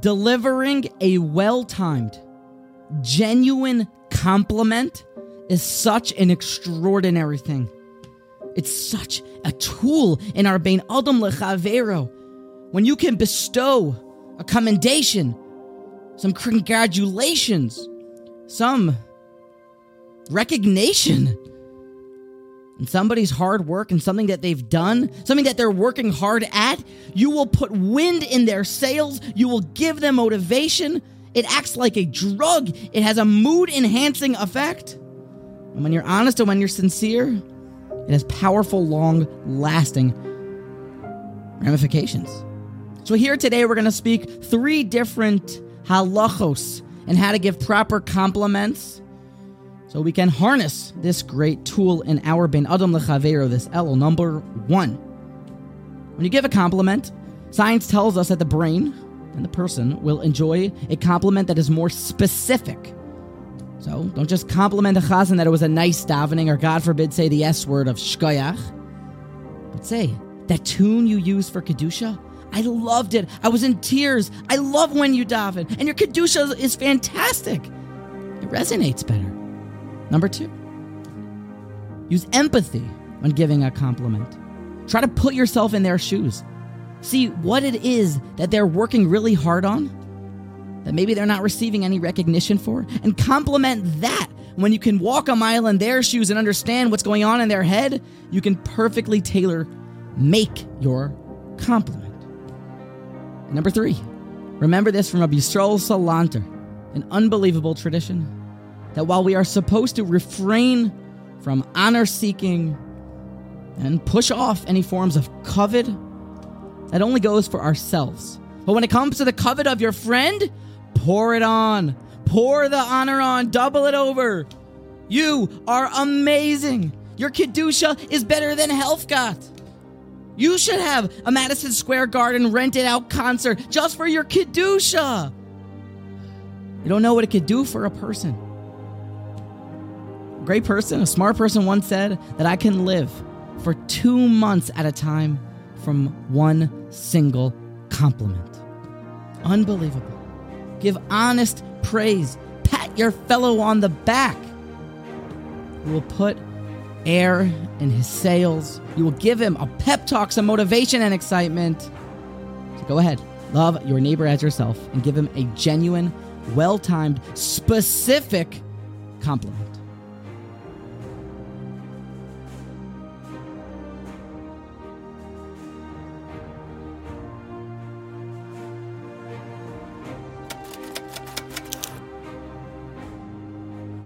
Delivering a well timed, genuine compliment is such an extraordinary thing. It's such a tool in our Bein Adam Lechavero. When you can bestow a commendation, some congratulations, some recognition and somebody's hard work and something that they've done, something that they're working hard at, you will put wind in their sails. You will give them motivation. It acts like a drug, it has a mood enhancing effect. And when you're honest and when you're sincere, it has powerful, long lasting ramifications. So, here today, we're going to speak three different halachos and how to give proper compliments so we can harness this great tool in our Bein Adam Lechavero, this Elul. Number one, when you give a compliment, science tells us that the brain and the person will enjoy a compliment that is more specific. So don't just compliment the chazan that it was a nice davening, or God forbid, say the S word of shkoyach, but say that tune you used for kedusha. I loved it. I was in tears. I love when you daven, and your kedusha is fantastic. It resonates better. Number two, use empathy when giving a compliment. Try to put yourself in their shoes. See what it is that they're working really hard on, that maybe they're not receiving any recognition for, and compliment that. When you can walk a mile in their shoes and understand what's going on in their head, you can perfectly tailor make your compliment. Number three, remember this from Rabbi Yisrael Salanter, an unbelievable tradition that while we are supposed to refrain from honor seeking and push off any forms of koved, that only goes for ourselves. But when it comes to the koved of your friend, pour it on. Pour the honor on. Double it over. You are amazing. Your Kedusha is better than Helfgot. You should have a Madison Square Garden rented out concert just for your Kedusha. You don't know what it could do for a person great person, a smart person once said that I can live for two months at a time from one single compliment. Unbelievable. Give honest praise. Pat your fellow on the back. You will put air in his sails. You will give him a pep talk, some motivation and excitement. So go ahead, love your neighbor as yourself and give him a genuine, well timed, specific compliment.